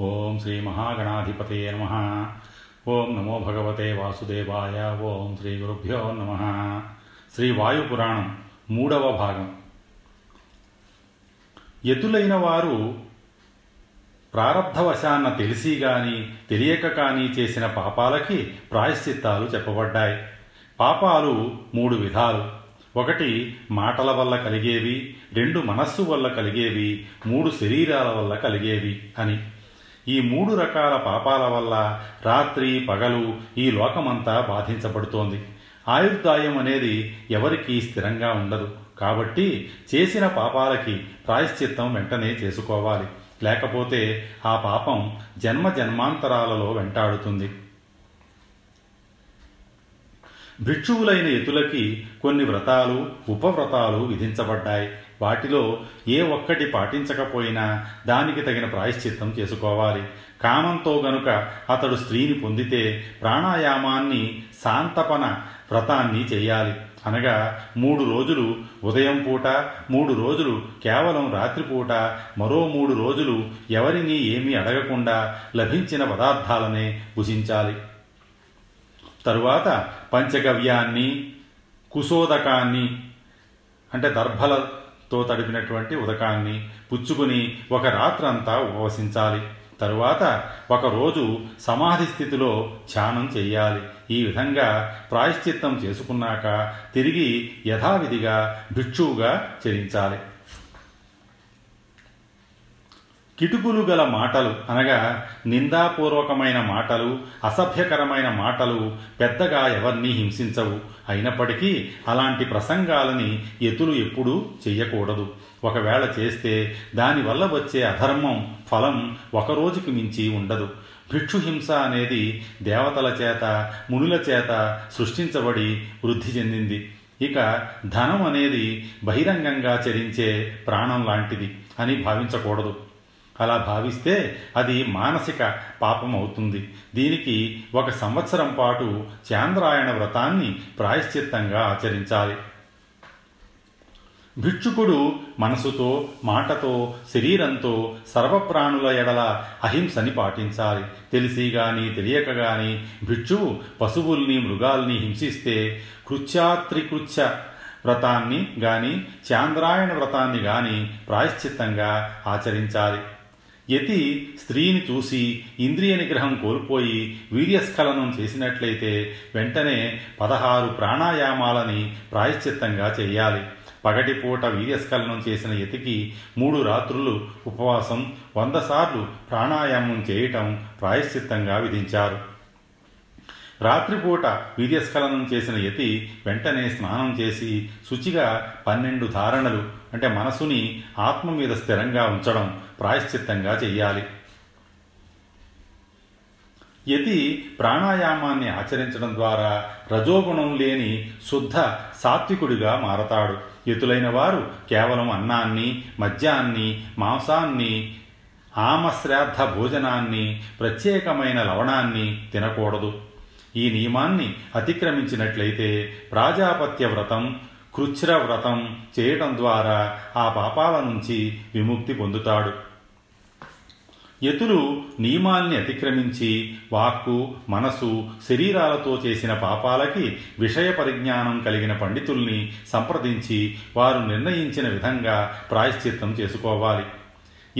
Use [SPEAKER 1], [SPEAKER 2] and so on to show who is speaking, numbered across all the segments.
[SPEAKER 1] ఓం శ్రీ మహాగణాధిపతే నమ. ఓం నమో భగవతే వాసుదేవాయ. ఓం శ్రీ గురుభ్యో నమ. శ్రీ వాయు పురాణం మూడవ భాగం. ఎద్దులైన వారు ప్రారబ్ధవశాన్న తెలిసి గాని తెలియక కానీ చేసిన పాపాలకి ప్రాయశ్చిత్తాలు చెప్పబడ్డాయి. పాపాలు మూడు విధాలు. ఒకటి మాటల వల్ల కలిగేవి రెండు మనస్సు వల్ల కలిగేవి మూడు శరీరాల వల్ల కలిగేవి అని. ఈ మూడు రకాల పాపాల వల్ల రాత్రి పగలు ఈ లోకమంతా బాధించబడుతోంది. ఆయుర్దాయం అనేది ఎవరికీ స్థిరంగా ఉండదు. కాబట్టి చేసిన పాపాలకి ప్రాయశ్చిత్తం వెంటనే చేసుకోవాలి. లేకపోతే ఆ పాపం జన్మ జన్మాంతరాలలో వెంటాడుతుంది. భిక్షువులైన ఎతులకి కొన్ని వ్రతాలు ఉపవ్రతాలు విధించబడ్డాయి. వాటిలో ఏ ఒక్కటి పాటించకపోయినా దానికి తగిన ప్రాయశ్చిత్తం చేసుకోవాలి. కామంతో గనుక అతడు స్త్రీని పొందితే ప్రాణాయామాన్ని శాంతపన వ్రతాన్ని చేయాలి. అనగా మూడు రోజులు ఉదయం పూట మూడు రోజులు కేవలం రాత్రిపూట మరో మూడు రోజులు ఎవరిని ఏమీ అడగకుండా లభించిన పదార్థాలనే భుజించాలి. తరువాత పంచగవ్యాన్ని కుశోదకాన్ని అంటే తో తడిపినటువంటి ఉదకాన్ని పుచ్చుకుని ఒక రాత్రంతా ఉపవసించాలి. తరువాత ఒకరోజు సమాధి స్థితిలో ధ్యానం చెయ్యాలి ఈ విధంగా ప్రాయశ్చిత్తం చేసుకున్నాక తిరిగి యథావిధిగా భిక్షువుగా చెల్లించాలి కిటుకులు గల మాటలు అనగా నిందాపూర్వకమైన మాటలు అసభ్యకరమైన మాటలు పెద్దగా ఎవరిని హింసించవు. అయినప్పటికీ అలాంటి ప్రసంగాలని ఎతులు ఎప్పుడూ చెయ్యకూడదు. ఒకవేళ చేస్తే దానివల్ల వచ్చే అధర్మం ఫలం ఒక రోజుకి మించి ఉండదు. భిక్షుహింస అనేది దేవతల చేత మునుల చేత సృష్టించబడి వృద్ధి చెందింది. ఇక ధనం అనేది బహిరంగంగా చరించే ప్రాణం లాంటిది అని భావించకూడదు. అలా భావిస్తే అది మానసిక పాపం అవుతుంది దీనికి ఒక సంవత్సరం పాటు చాంద్రాయణ వ్రతాన్ని ప్రాయశ్చిత్తంగా ఆచరించాలి. భిక్షుకుడు మనసుతో మాటతో శరీరంతో సర్వప్రాణుల ఎడల అహింసని పాటించాలి. తెలిసి గాని తెలియక గాని భిక్షువు పశువుల్ని మృగాల్ని హింసిస్తే కృత్యాత్రికృత్య వ్రతాన్ని గాని చాంద్రాయణ వ్రతాన్ని గాని ప్రాయశ్చిత్తంగా ఆచరించాలి. యతి స్త్రీని చూసి ఇంద్రియ నిగ్రహం కోల్పోయి వీర్యస్ఖలనం చేసినట్లయితే వెంటనే పదహారు ప్రాణాయామాలని ప్రాయశ్చిత్తంగా చేయాలి. పగటిపూట వీర్యస్ఖలనం చేసిన యతికి మూడు రాత్రులు ఉపవాసం వంద సార్లు ప్రాణాయామం చేయటం ప్రాయశ్చిత్తంగా విధించారు. రాత్రిపూట వీర్యస్ఖలనం చేసిన యతి వెంటనే స్నానం చేసి శుచిగా పన్నెండు ధారణలు అంటే మనసుని ఆత్మ మీద స్థిరంగా ఉంచడం ప్రాయశ్చిత్తంగా చెయ్యాలి. యతి ప్రాణాయామాన్ని ఆచరించడం ద్వారా రజోగుణం లేని శుద్ధ సాత్వికుడిగా మారతాడు. యతులైన వారు కేవలం అన్నాన్ని మద్యాన్ని మాంసాన్ని ఆమశ్రాద్ధ భోజనాన్ని ప్రత్యేకమైన లవణాన్ని తినకూడదు. ఈ నియమాన్ని అతిక్రమించినట్లయితే ప్రాజాపత్య వ్రతం కృచ్ఛ్ర వ్రతం చేయటం ద్వారా ఆ పాపాల నుంచి విముక్తి పొందుతాడు. యతులు నియమాల్ని అతిక్రమించి వాక్కు మనసు శరీరాలతో చేసిన పాపాలకి విషయ పరిజ్ఞానం కలిగిన పండితుల్ని సంప్రదించి వారు నిర్ణయించిన విధంగా ప్రాయశ్చిత్తం చేసుకోవాలి.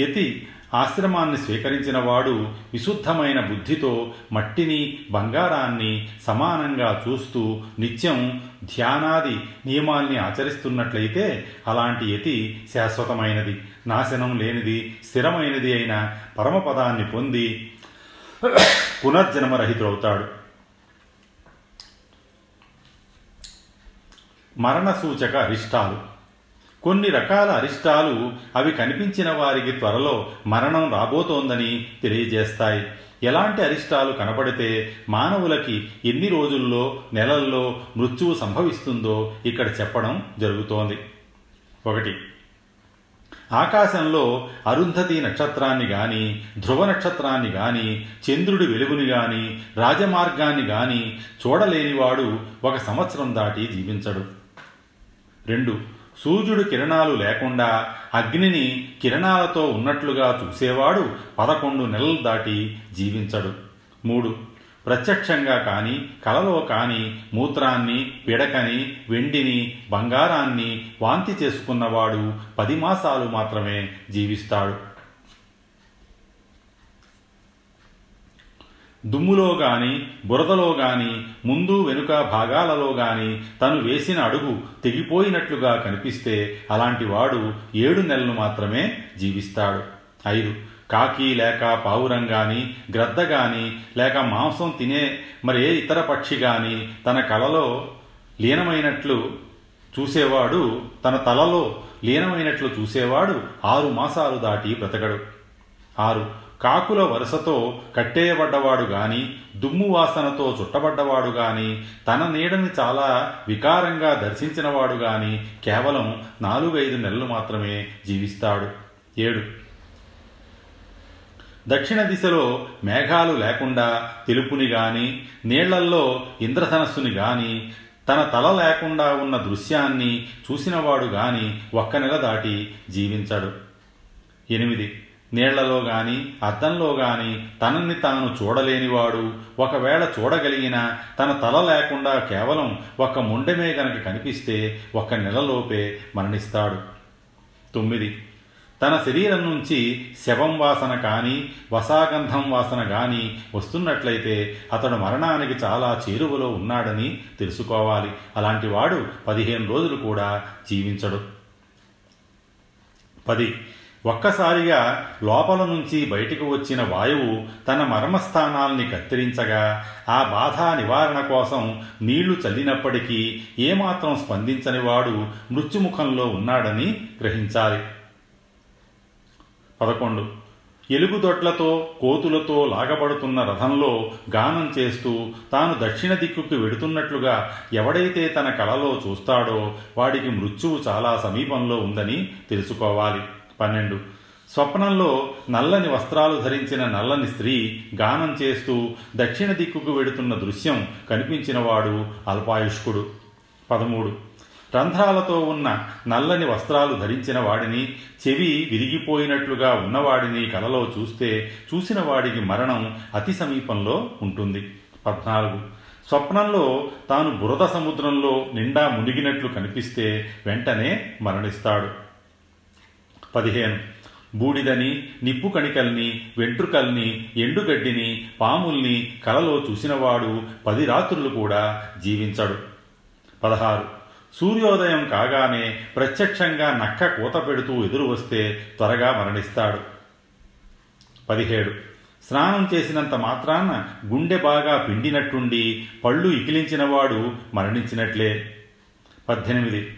[SPEAKER 1] యతి ఆశ్రమాన్ని స్వీకరించిన వాడు విశుద్ధమైన బుద్ధితో మట్టిని బంగారాన్ని సమానంగా చూస్తూ నిత్యం ధ్యానాది నియమాల్ని ఆచరిస్తున్నట్లయితే అలాంటి యతి శాశ్వతమైనది నాశనం లేనిది స్థిరమైనది అయిన పరమపదాన్ని పొంది పునర్జన్మరహితుడవుతాడు. మరణసూచక అరిష్టాలు. కొన్ని రకాల అరిష్టాలు అవి కనిపించిన వారికి త్వరలో మరణం రాబోతోందని తెలియజేస్తాయి. ఎలాంటి అరిష్టాలు కనపడితే మానవులకి ఎన్ని రోజుల్లో నెలల్లో మృత్యువు సంభవిస్తుందో ఇక్కడ చెప్పడం జరుగుతోంది. ఒకటి. ఆకాశంలో అరుంధతి నక్షత్రాన్ని గాని ధ్రువ నక్షత్రాన్ని గాని చంద్రుడి వెలుగుని గాని రాజమార్గాన్ని గాని చూడలేనివాడు ఒక సంవత్సరం దాటి జీవించడు. రెండు. సూర్యుడు కిరణాలు లేకుండా అగ్నిని కిరణాలతో ఉన్నట్లుగా చూసేవాడు పదకొండు నెలలు దాటి జీవించడు. మూడు. ప్రత్యక్షంగా కానీ కలలో కానీ మూత్రాన్ని పిడకని వెండిని బంగారాన్ని వాంతి చేసుకున్నవాడు పది మాసాలు మాత్రమే జీవిస్తాడు. దుమ్ములో గాని బురదలో గాని ముందు వెనుక భాగాలలో గాని తను వేసిన అడుగు తెగిపోయినట్లుగా కనిపిస్తే అలాంటి వాడు ఏడు నెలలు మాత్రమే జీవిస్తాడు. ఐదు. కాకి లేక పావురం గాని గ్రద్ద గాని లేక మాంసం తినే మరే ఇతర పక్షి గాని తన కలలో లీనమైనట్లు చూసేవాడు తన తలలో లీనమైనట్లు చూసేవాడు ఆరు మాసాలు దాటి బ్రతకడు. ఆరు. కాకుల వరుసతో కట్టేయబడ్డవాడు గాని దుమ్ము వాసనతో చుట్టబడ్డవాడు గాని తన నీడని చాలా వికారంగా దర్శించినవాడు గాని కేవలం నాలుగైదు నెలలు మాత్రమే జీవిస్తాడు. ఏడు. దక్షిణ దిశలో మేఘాలు లేకుండా తెలుపుని గాని నీళ్ళల్లో ఇంద్రధనస్సుని గాని తన తల లేకుండా ఉన్న దృశ్యాన్ని చూసినవాడు గాని ఒక్క నెల దాటి జీవించడు. ఎనిమిది. నీళ్ళలో గాని అద్దంలో గాని తనని తాను చూడలేనివాడు. ఒకవేళ చూడగలిగినా తన తల లేకుండా కేవలం ఒక్క ముండెమే గనక కనిపిస్తే ఒక్క నెలలోపే మరణిస్తాడు. తొమ్మిది. తన శరీరం నుంచి శవం వాసన కానీ వసాగంధం వాసన కానీ వస్తున్నట్లయితే అతడు మరణానికి చాలా చేరువలో ఉన్నాడని తెలుసుకోవాలి. అలాంటి వాడు పదిహేను రోజులు కూడా జీవించడు. పది. ఒక్కసారిగా లోపల నుంచి బయటికి వచ్చిన వాయువు తన మర్మస్థానాల్ని కత్తిరించగా ఆ బాధ నివారణ కోసం నీళ్ళు చల్లినప్పటికీ ఏమాత్రం స్పందించని వాడు మృత్యుముఖంలో ఉన్నాడని గ్రహించాలి. పదకొండు. ఎలుగుదొడ్లతో కోతులతో లాగబడుతున్న రథంలో గానం చేస్తూ తాను దక్షిణ దిక్కుకి వెడుతున్నట్లుగా ఎవడైతే తన కలలో చూస్తాడో వాడికి మృత్యువు చాలా సమీపంలో ఉందని తెలుసుకోవాలి. పన్నెండు. స్వప్నంలో నల్లని వస్త్రాలు ధరించిన నల్లని స్త్రీ గానం చేస్తూ దక్షిణ దిక్కుకు వెడుతున్న దృశ్యం కనిపించినవాడు అల్పాయుష్కుడు. పదమూడు. రంధ్రాలతో ఉన్న నల్లని వస్త్రాలు ధరించిన వాడిని చెవి విరిగిపోయినట్లుగా ఉన్నవాడిని కలలో చూస్తే చూసిన వాడికి మరణం అతి సమీపంలో ఉంటుంది. పద్నాలుగు. స్వప్నంలో తాను బురద సముద్రంలో నిండా మునిగినట్లు కనిపిస్తే వెంటనే మరణిస్తాడు. పదిహేను. బూడిదని నిప్పు కణికల్ని వెంట్రుకల్ని ఎండుగడ్డిని పాముల్ని కలలో చూసినవాడు పది రాత్రులు కూడా జీవించడు. పదహారు. సూర్యోదయం కాగానే ప్రత్యక్షంగా నక్క కూత పెడుతూ ఎదురు వస్తే త్వరగా మరణిస్తాడు. పదిహేడు. స్నానం చేసినంత మాత్రాన గుండె బాగా పిండినట్టుండి పళ్ళు ఇకిలించినవాడు మరణించినట్లే. పద్దెనిమిది.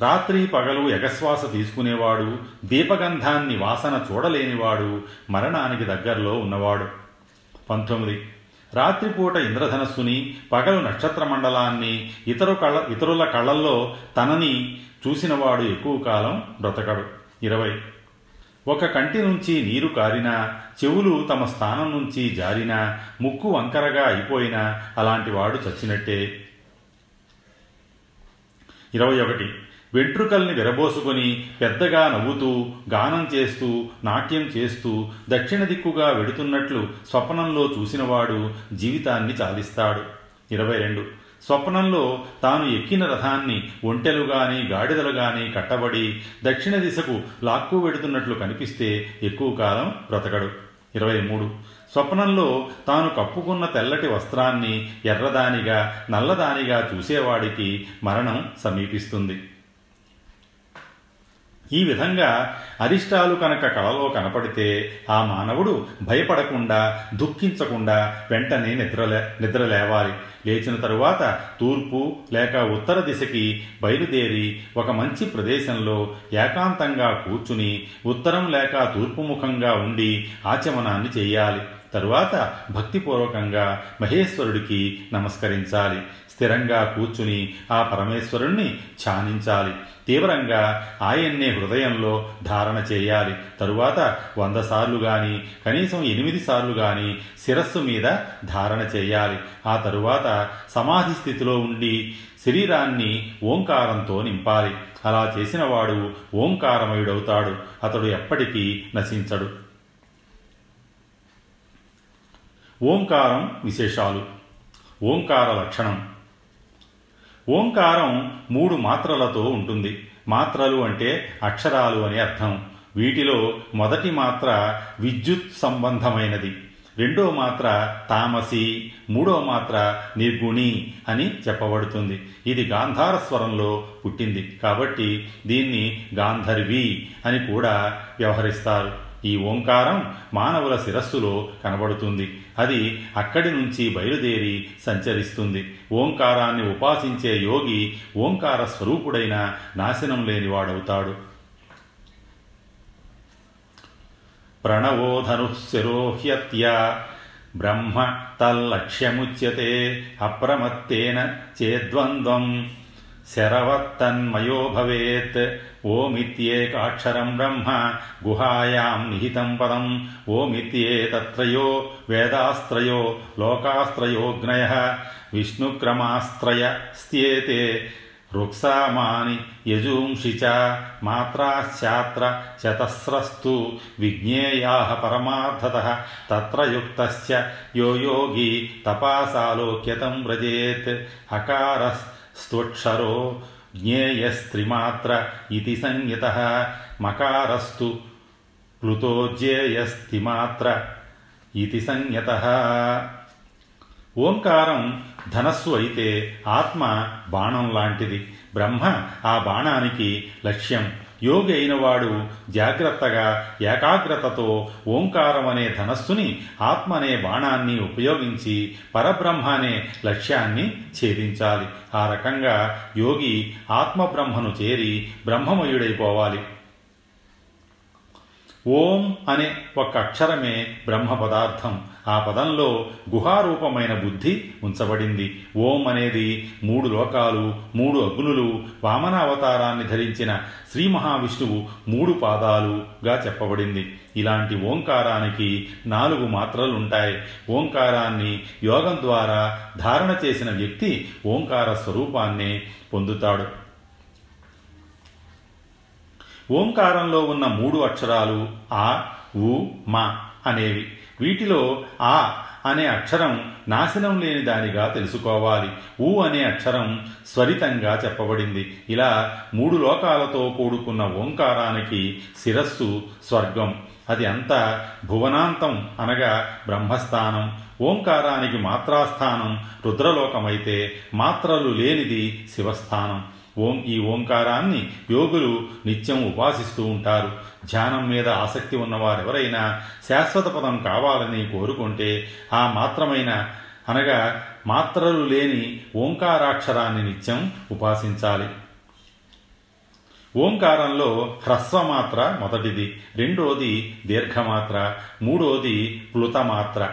[SPEAKER 1] రాత్రి పగలు ఎగశ్వాస తీసుకునేవాడు దీపగంధాన్ని వాసన చూడలేనివాడు మరణానికి దగ్గరలో ఉన్నవాడు. పంతొమ్మిది. రాత్రిపూట ఇంద్రధనస్సుని పగలు నక్షత్ర మండలాన్ని ఇతరు కళ్ళ ఇతరుల కళ్ళల్లో తనని చూసినవాడు ఎక్కువ కాలం బ్రతకడు. ఇరవై. ఒక కంటి నుంచి నీరు కారినా చెవులు తమ స్థానం నుంచి జారినా ముక్కు వంకరగా అయిపోయినా అలాంటివాడు చచ్చినట్టే. ఇరవై ఒకటి. వెంట్రుకల్ని విరబోసుకొని పెద్దగా నవ్వుతూ గానం చేస్తూ నాట్యం చేస్తూ దక్షిణ దిక్కుగా వెడుతున్నట్లు స్వప్నంలో చూసినవాడు జీవితాన్ని చాలిస్తాడు. ఇరవై రెండు. స్వప్నంలో తాను ఎక్కిన రథాన్ని ఒంటెలు గాడిదలుగాని గాడిదలు కట్టబడి దక్షిణ దిశకు లాక్కు వెడుతున్నట్లు కనిపిస్తే ఎక్కువ కాలం బ్రతకడు. ఇరవై మూడు. స్వప్నంలో తాను కప్పుకున్న తెల్లటి వస్త్రాన్ని ఎర్రదానిగా నల్లదానిగా చూసేవాడికి మరణం సమీపిస్తుంది. ఈ విధంగా అరిష్టాలు కనుక కళలో కనపడితే ఆ మానవుడు భయపడకుండా దుఃఖించకుండా వెంటనే నిద్రలే నిద్రలేవాలి లేచిన తరువాత తూర్పు లేక ఉత్తర దిశకి బయలుదేరి ఒక మంచి ప్రదేశంలో ఏకాంతంగా కూర్చుని ఉత్తరం లేక తూర్పు ముఖంగా ఉండి ఆచమనాన్ని చేయాలి. తరువాత భక్తిపూర్వకంగా మహేశ్వరుడికి నమస్కరించాలి. స్థిరంగా కూర్చుని ఆ పరమేశ్వరుణ్ణి ధ్యానించాలి తీవ్రంగా ఆయన్నే హృదయంలో ధారణ చేయాలి. తరువాత వంద సార్లు గాని కనీసం ఎనిమిది సార్లు గాని శిరస్సు మీద ధారణ చేయాలి. ఆ తరువాత సమాధి స్థితిలో ఉండి శరీరాన్ని ఓంకారంతో నింపాలి. అలా చేసినవాడు ఓంకారమయుడవుతాడు. అతడు ఎప్పటికీ నశించడు. ఓంకారం విశేషాలు. ఓంకార లక్షణం. ఓంకారం మూడు మాత్రలతో ఉంటుంది. మాత్రలు అంటే అక్షరాలు అని అర్థం. వీటిలో మొదటి మాత్ర విద్యుత్ సంబంధమైనది. రెండో మాత్ర తామసి మూడో మాత్ర నిర్గుణి అని చెప్పబడుతుంది. ఇది గాంధార స్వరంలో పుట్టింది. కాబట్టి దీన్ని గాంధర్వి అని కూడా వ్యవహరిస్తారు. ఈ ఓంకారం మానవుల శిరస్సులో కనబడుతుంది. అది అక్కడి నుంచి బయలుదేరి సంచరిస్తుంది. ఓంకారాన్ని ఉపాసించే యోగి ఓంకార స్వరూపుడైన నాశనం లేనివాడవుతాడు. ప్రణవోధనుశిరోహ్యత్య బ్రహ్మ తల్లక్ష్యముచ్యతే అప్రమత్తేన చేద్వంద్వం. शरवत्तन्मयो भवेत् ओमित्येकाक्षरं ब्रह्म, गुहायां निहितं पदम्। ओमित्येतत्रयो, वेदास्त्रयो, लोकास्त्रयोऽग्नयः। विष्णुक्रमास्त्रयस्त्येते रुक्सामानि यजूंषि च मात्राश्चात्र चतस्रस्तु। विज्ञेयाः परमार्थतः तत्र युक्तस्य यो योगी तपासालोक्यतं व्रजेत्। अकारस् వ్రజేత్ అకారస్త్వక్షరో జ్ఞేయస్త్రిమాత్ర ఇది సంయత మకారస్తు ప్లుతోజ్యేయస్తిమాత్ర ఇది సంయత ఓంకారం ధనస్సు అయితే ఆత్మ బాణం లాంటిది. బ్రహ్మ ఆ బాణానికి లక్ష్యం యోగి అయినవాడు జాగ్రత్తగా ఏకాగ్రతతో ఓంకారం అనే ధనస్సుని ఆత్మ అనే బాణాన్ని ఉపయోగించి పరబ్రహ్మ అనే లక్ష్యాన్ని ఛేదించాలి. ఆ రకంగా యోగి ఆత్మబ్రహ్మను చేరి బ్రహ్మమయుడైపోవాలి. ఓం అనే ఒక అక్షరమే బ్రహ్మ పదార్థం ఆ పదంలో గుహారూపమైన బుద్ధి ఉంచబడింది. ఓం అనేది మూడు లోకాలు మూడు అగ్నులు వామన అవతారాన్ని ధరించిన శ్రీ మహావిష్ణువు మూడు పాదాలుగా చెప్పబడింది. ఇలాంటి ఓంకారానికి నాలుగు మాత్రలుంటాయి. ఓంకారాన్ని యోగం ద్వారా ధారణ చేసిన వ్యక్తి ఓంకార స్వరూపాన్నే పొందుతాడు. ఓంకారంలో ఉన్న మూడు అక్షరాలు ఆ ఉ మా అనేవి. వీటిలో ఆ అనే అక్షరం నాశనం లేని దానిగా తెలుసుకోవాలి. ఊ అనే అక్షరం స్వరితంగా చెప్పబడింది. ఇలా మూడు లోకాలతో కూడుకున్న ఓంకారానికి శిరస్సు స్వర్గం. అది అంతా భువనాంతం అనగా బ్రహ్మస్థానం. ఓంకారానికి మాత్రాస్థానం రుద్రలోకమైతే మాత్రలు లేనిది శివస్థానం. ఓం ఈ ఓంకారాన్ని యోగులు నిత్యం ఉపాసిస్తూ ఉంటారు. ధ్యానం మీద ఆసక్తి ఉన్నవారెవరైనా శాశ్వత పదం కావాలని కోరుకుంటే ఆ మాత్రమైన అనగా మాత్రలు లేని ఓంకారాక్షరాన్ని నిత్యం ఉపాసించాలి. ఓంకారంలో హ్రస్వమాత్ర మొదటిది రెండోది దీర్ఘమాత్ర మూడోది ప్లుతమాత్ర.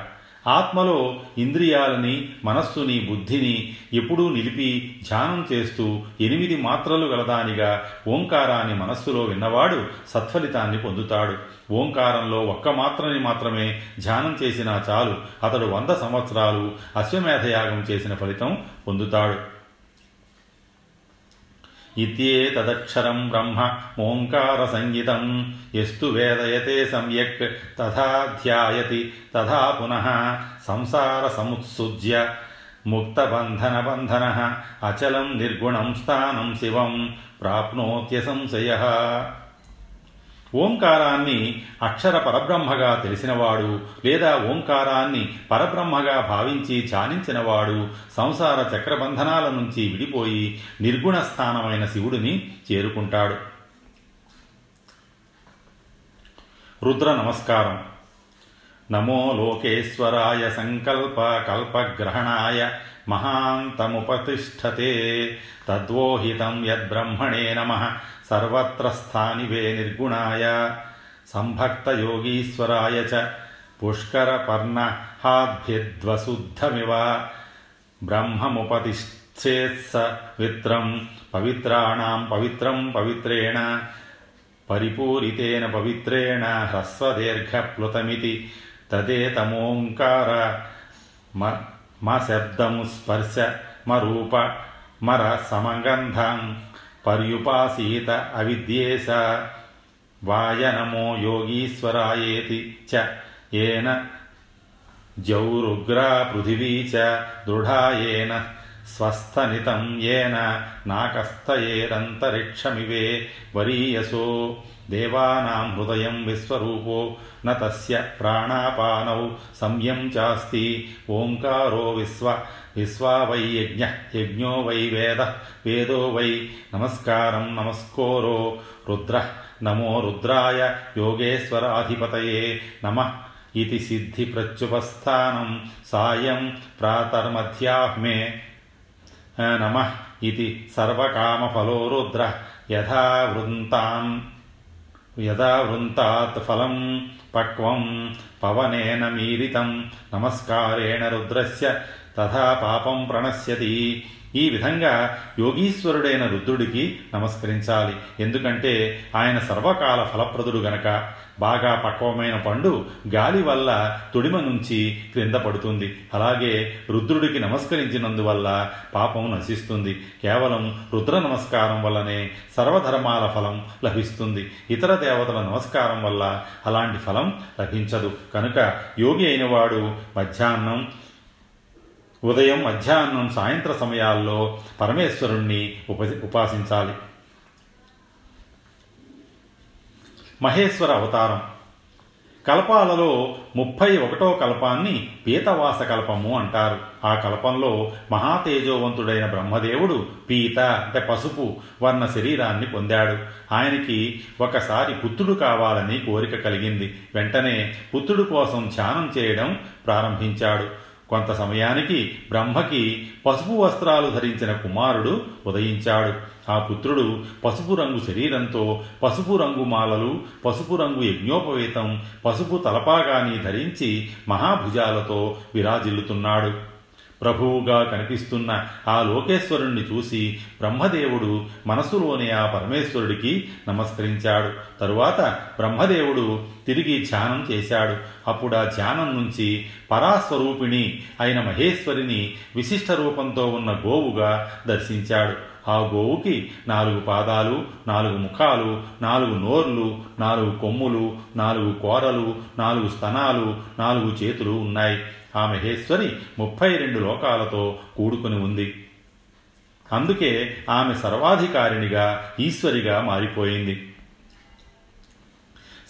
[SPEAKER 1] ఆత్మలో ఇంద్రియాలని మనస్సుని బుద్ధిని ఎప్పుడూ నిలిపి ధ్యానం చేస్తూ ఎనిమిది మాత్రలు గలదానిగా ఓంకారాన్ని మనస్సులో విన్నవాడు సత్ఫలితాన్ని పొందుతాడు. ఓంకారంలో ఒక్క మాత్రని మాత్రమే ధ్యానం చేసినా చాలు అతడు వంద సంవత్సరాలు అశ్వమేధయాగం చేసిన ఫలితం పొందుతాడు. ఇత్యేతదక్షరం బ్రహ్మ ఓంకార సంగీతం ఎస్తు వేదయతే సమ్యక్ తథా ధ్యాయతి తథా పునః సంసార సముత్సుజ్య ముక్తబంధన అచలం నిర్గుణం స్థానం శివం ప్రాప్నోత్య సంశయ ఓంకారాన్ని అక్షర పరబ్రహ్మగా తెలిసినవాడు లేదా ఓంకారాన్ని పరబ్రహ్మగా భావించి ధ్యానించినవాడు సంసార చక్రబంధనాల నుంచి విడిపోయి నిర్గుణ స్థానమైన శివుడిని చేరుకుంటాడు. రుద్ర నమస్కారం. నమో లోకేశ్వరాయ సంకల్ప కల్పగ్రహణాయ మహాంతముపతిష్టతే తద్వోహితం యద్బ్రహ్మణే నమ. సర్వత్ర స్థానివే నిర్గుణాయ. సంభక్తయోగీశ్వరాయ చ. పుష్కరపర్ణహాద్భిద్వశుద్ధమివ బ్రహ్మముపతిష్ఠేత్స విత్రం పవిత్రాణం పవిత్రం పవిత్రేణ. పరిపూరితేన పవిత్రేణ హ్రస్వదీర్ఘప్లుతమితి. తదేతమోంకార మ శబ్దం స్పర్శ మరూప మర సమగంధం పర్యుపాసీత అవిద్యేశ వాయనమో యోగీశ్వరాయేతి చ. ఏన జౌరుగ్రా పృథివీ చ. దృఢాయేన స్వస్థనితం ఏన నాకస్తయేరంతరిక్షమివే వరీయసో. దేవానాం హృదయం విశ్వరూపో న తస్య ప్రాణాపానౌ సంయం చాస్తి. ఓంకారో విశ్వ విశ్వా వై యజ్ఞ యజ్ఞో వై వేద వేదో వై నమస్కారం నమస్కోరో రుద్ర నమో రుద్రాయ యోగేశ్వరాధిపతయే నమ ఇది సిద్ధి ప్రత్యుపస్థానం సాయం ప్రాతర్మధ్యాహ్మే. నమ ఇది సర్వకామఫలో రుద్ర యథా వృంతాన్ యదా వృంతాత్ ఫలం పక్వం పవనేన మీరితం నమస్కారేణ రుద్రస్య తథా పాపం ప్రణశ్యతి. ఈ విధంగా యోగీశ్వరుడైన రుద్రుడికి నమస్కరించాలి. ఎందుకంటే ఆయన సర్వకాల ఫలప్రదుడు గనక. బాగా పక్వమైన పండు గాలి వల్ల తొడిమ నుంచి క్రింద పడుతుంది. అలాగే రుద్రుడికి నమస్కరించినందువల్ల పాపం నశిస్తుంది. కేవలం రుద్ర నమస్కారం వల్లనే సర్వధర్మాల ఫలం లభిస్తుంది. ఇతర దేవతల నమస్కారం వల్ల అలాంటి ఫలం లభించదు. కనుక యోగి అయినవాడు మధ్యాహ్నం ఉదయం మధ్యాహ్నం సాయంత్ర సమయాల్లో పరమేశ్వరుణ్ణి ఉప ఉపాసించాలి. మహేశ్వర అవతారం. కల్పాలలో ముప్పై ఒకటో కల్పాన్ని పీతవాస కల్పము అంటారు. ఆ కల్పంలో మహాతేజోవంతుడైన బ్రహ్మదేవుడు పీత అంటే పసుపు వర్ణ శరీరాన్ని పొందాడు. ఆయనకి ఒకసారి పుత్రుడు కావాలని కోరిక కలిగింది. వెంటనే పుత్రుడు కోసం ధ్యానం చేయడం ప్రారంభించాడు. కొంత సమయానికి బ్రహ్మకి పసుపు వస్త్రాలు ధరించిన కుమారుడు ఉదయించాడు. ఆ పుత్రుడు పసుపు రంగు శరీరంతో పసుపు రంగు మాలలు పసుపు రంగు యజ్ఞోపవేతం పసుపు తలపాగాని ధరించి మహాభుజాలతో విరాజిల్లుతున్నాడు. ప్రభువుగా కనిపిస్తున్న ఆ లోకేశ్వరుణ్ణి చూసి బ్రహ్మదేవుడు మనస్సులోనే ఆ పరమేశ్వరుడికి నమస్కరించాడు. తరువాత బ్రహ్మదేవుడు తిరిగి ధ్యానం చేశాడు. అప్పుడు ఆ ధ్యానం నుంచి పరాస్వరూపిణి అయిన మహేశ్వరిని విశిష్ట రూపంతో ఉన్న గోవుగా దర్శించాడు. ఆ గోవుకి నాలుగు పాదాలు నాలుగు ముఖాలు నాలుగు నోర్లు నాలుగు కొమ్ములు నాలుగు కోరలు నాలుగు స్తనాలు నాలుగు చేతులు ఉన్నాయి. ఆ మహేశ్వరి ముప్పై రెండు లోకాలతో కూడుకుని ఉంది. అందుకే ఆమె సర్వాధికారిణిగా ఈశ్వరిగా మారిపోయింది.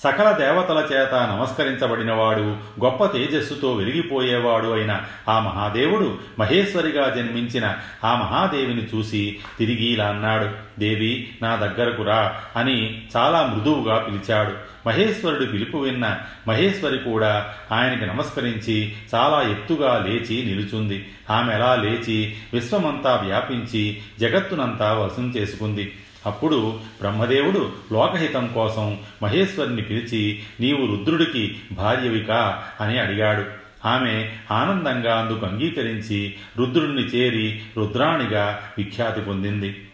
[SPEAKER 1] సకల దేవతల చేత నమస్కరించబడినవాడు గొప్ప తేజస్సుతో వెలిగిపోయేవాడు అయిన ఆ మహాదేవుడు మహేశ్వరిగా జన్మించిన ఆ మహాదేవిని చూసి తిరిగి ఇలా అన్నాడు దేవి నా దగ్గరకు రా అని చాలా మృదువుగా పిలిచాడు. మహేశ్వరుడు పిలుపు విన్న మహేశ్వరి కూడా ఆయనకి నమస్కరించి చాలా ఎత్తుగా లేచి నిలుచుంది. ఆమె ఎలా లేచి విశ్వమంతా వ్యాపించి జగత్తునంతా వశం చేసుకుంది. అప్పుడు బ్రహ్మదేవుడు లోకహితం కోసం మహేశ్వరిని పిలిచి నీవు రుద్రుడికి భార్యవికా? అని అడిగాడు. ఆమె ఆనందంగా అందుకు అంగీకరించి రుద్రుణ్ణి చేరి రుద్రాణిగా విఖ్యాతి పొందింది.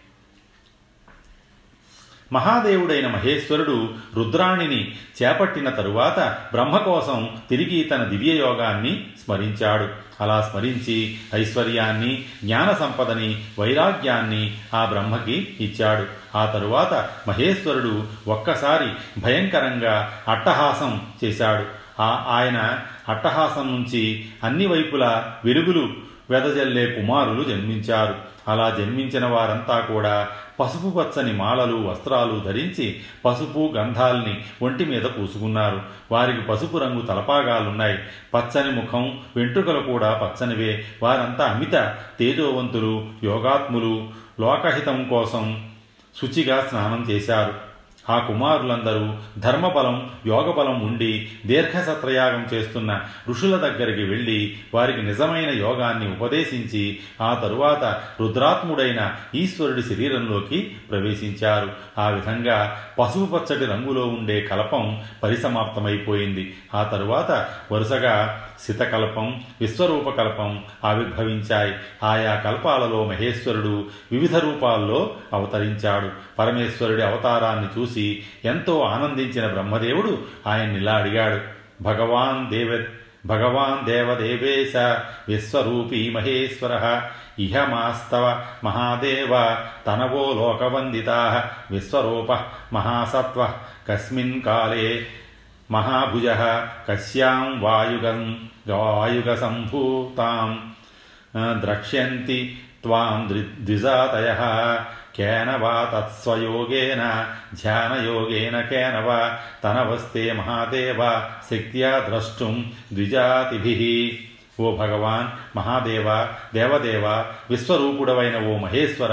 [SPEAKER 1] మహాదేవుడైన మహేశ్వరుడు రుద్రాణిని చేపట్టిన తరువాత బ్రహ్మ కోసం తిరిగి తన దివ్యయోగాన్ని స్మరించాడు. అలా స్మరించి ఐశ్వర్యాన్ని జ్ఞాన సంపదని వైరాగ్యాన్ని ఆ బ్రహ్మకి ఇచ్చాడు. ఆ తరువాత మహేశ్వరుడు ఒక్కసారి భయంకరంగా అట్టహాసం చేశాడు. ఆ ఆయన అట్టహాసం నుంచి అన్ని వైపులా వెలుగులు వెదజల్లే కుమారులు జన్మించారు. అలా జన్మించిన వారంతా కూడా పసుపు పచ్చని మాలలు వస్త్రాలు ధరించి పసుపు గంధాల్ని ఒంటి మీద పూసుకున్నారు. వారికి పసుపు రంగు తలపాగాలున్నాయి. పచ్చని ముఖం వెంట్రుకలు కూడా పచ్చనివే. వారంతా అమిత తేజోవంతులు యోగాత్ములు లోకహితం కోసం శుచిగా స్నానం చేశారు. ఆ కుమారులందరూ ధర్మబలం యోగబలం ఉండి దీర్ఘసత్రయాగం చేస్తున్న ఋషుల దగ్గరికి వెళ్ళి వారికి నిజమైన యోగాన్ని ఉపదేశించి ఆ తరువాత రుద్రాత్ముడైన ఈశ్వరుడి శరీరంలోకి ప్రవేశించారు. ఆ విధంగా పసుపు పచ్చటి రంగులో ఉండే కలపం పరిసమాప్తమైపోయింది. ఆ తరువాత వరుసగా శితకల్పం విశ్వరూపకల్పం ఆవిర్భవించాయి. ఆయా కల్పాలలో మహేశ్వరుడు వివిధ రూపాల్లో అవతరించాడు. పరమేశ్వరుడి అవతారాన్ని చూసి చూసి ఎంతో ఆనందించిన బ్రహ్మదేవుడు ఆయన్నిలా అడిగాడు. భగవాన్ దేవ భగవాన్ దేవదేవేశ విశ్వరూపీ మహేశ్వర ఇహ మాస్తవ మహాదేవ తనవో లోకవందితా విశ్వరూప మహాసత్వ కస్మిన్ కాలే మహాభుజ కస్యాం వాయుగం వాయుగసంభూతాం ద్రక్ష్యంతి త్వాం ద్విజాతయ కేన వా తత్స్వయోగేన ధ్యానయోగేన కేన వా తనవస్తే మహాదేవ శక్త్యా ద్రష్టుం ద్విజాతిభి. ఓ భగవాన్ మహాదేవ దేవదేవ విశ్వరూపుడవైన ఓ మహేశ్వర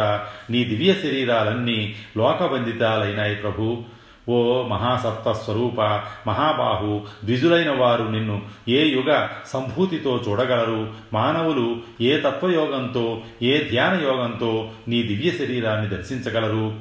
[SPEAKER 1] నీ దివ్య శరీరాలన్నీ లోకబంధితాలైనాయి ప్రభు. ఓ మహాసత్వస్వరూప మహాబాహు ద్విజులైన వారు నిన్ను ఏ యుగ సంభూతితో చూడగలరు? మానవులు ఏ తత్వయోగంతో ఏ ధ్యాన యోగంతో నీ దివ్య శరీరాన్ని దర్శించగలరు?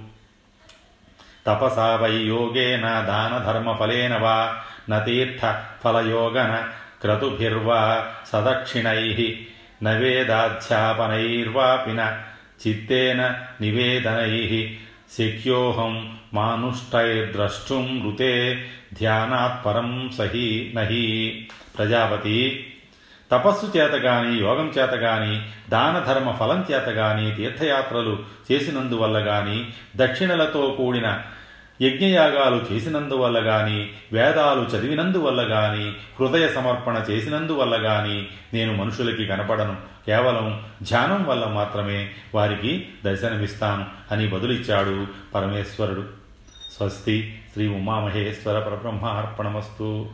[SPEAKER 1] తపసా వై యోగేన దాన ధర్మ ఫలేన వా నీర్థ ఫలయోగన క్రతుభిర్వా సదక్షిణై నవేదాధ్యాపనైర్వాపిన చిత్తేన నివేదనై శక్యోహం మానుష్టైర్ద్రష్టుం ఋతే ధ్యానాత్ పరం సహి నహి ప్రజాపతి తపస్సు చేత గాని యోగం చేత గాని దాన ధర్మ ఫలం చేత గాని తీర్థయాత్రలు చేసినందువల్ల గాని దక్షిణలతో కూడిన యజ్ఞయాగాలు చేసినందువల్ల గాని వేదాలు చదివినందువల్ల గాని హృదయ సమర్పణ చేసినందువల్ల గాని నేను మనుషులకి కనపడను. కేవలం ధ్యానం వల్ల మాత్రమే వారికి దర్శనమిస్తాం అని బదులిచ్చాడు పరమేశ్వరుడు. స్వస్తి శ్రీ ఉమామహేశ్వర పరబ్రహ్మ అర్పణమస్తు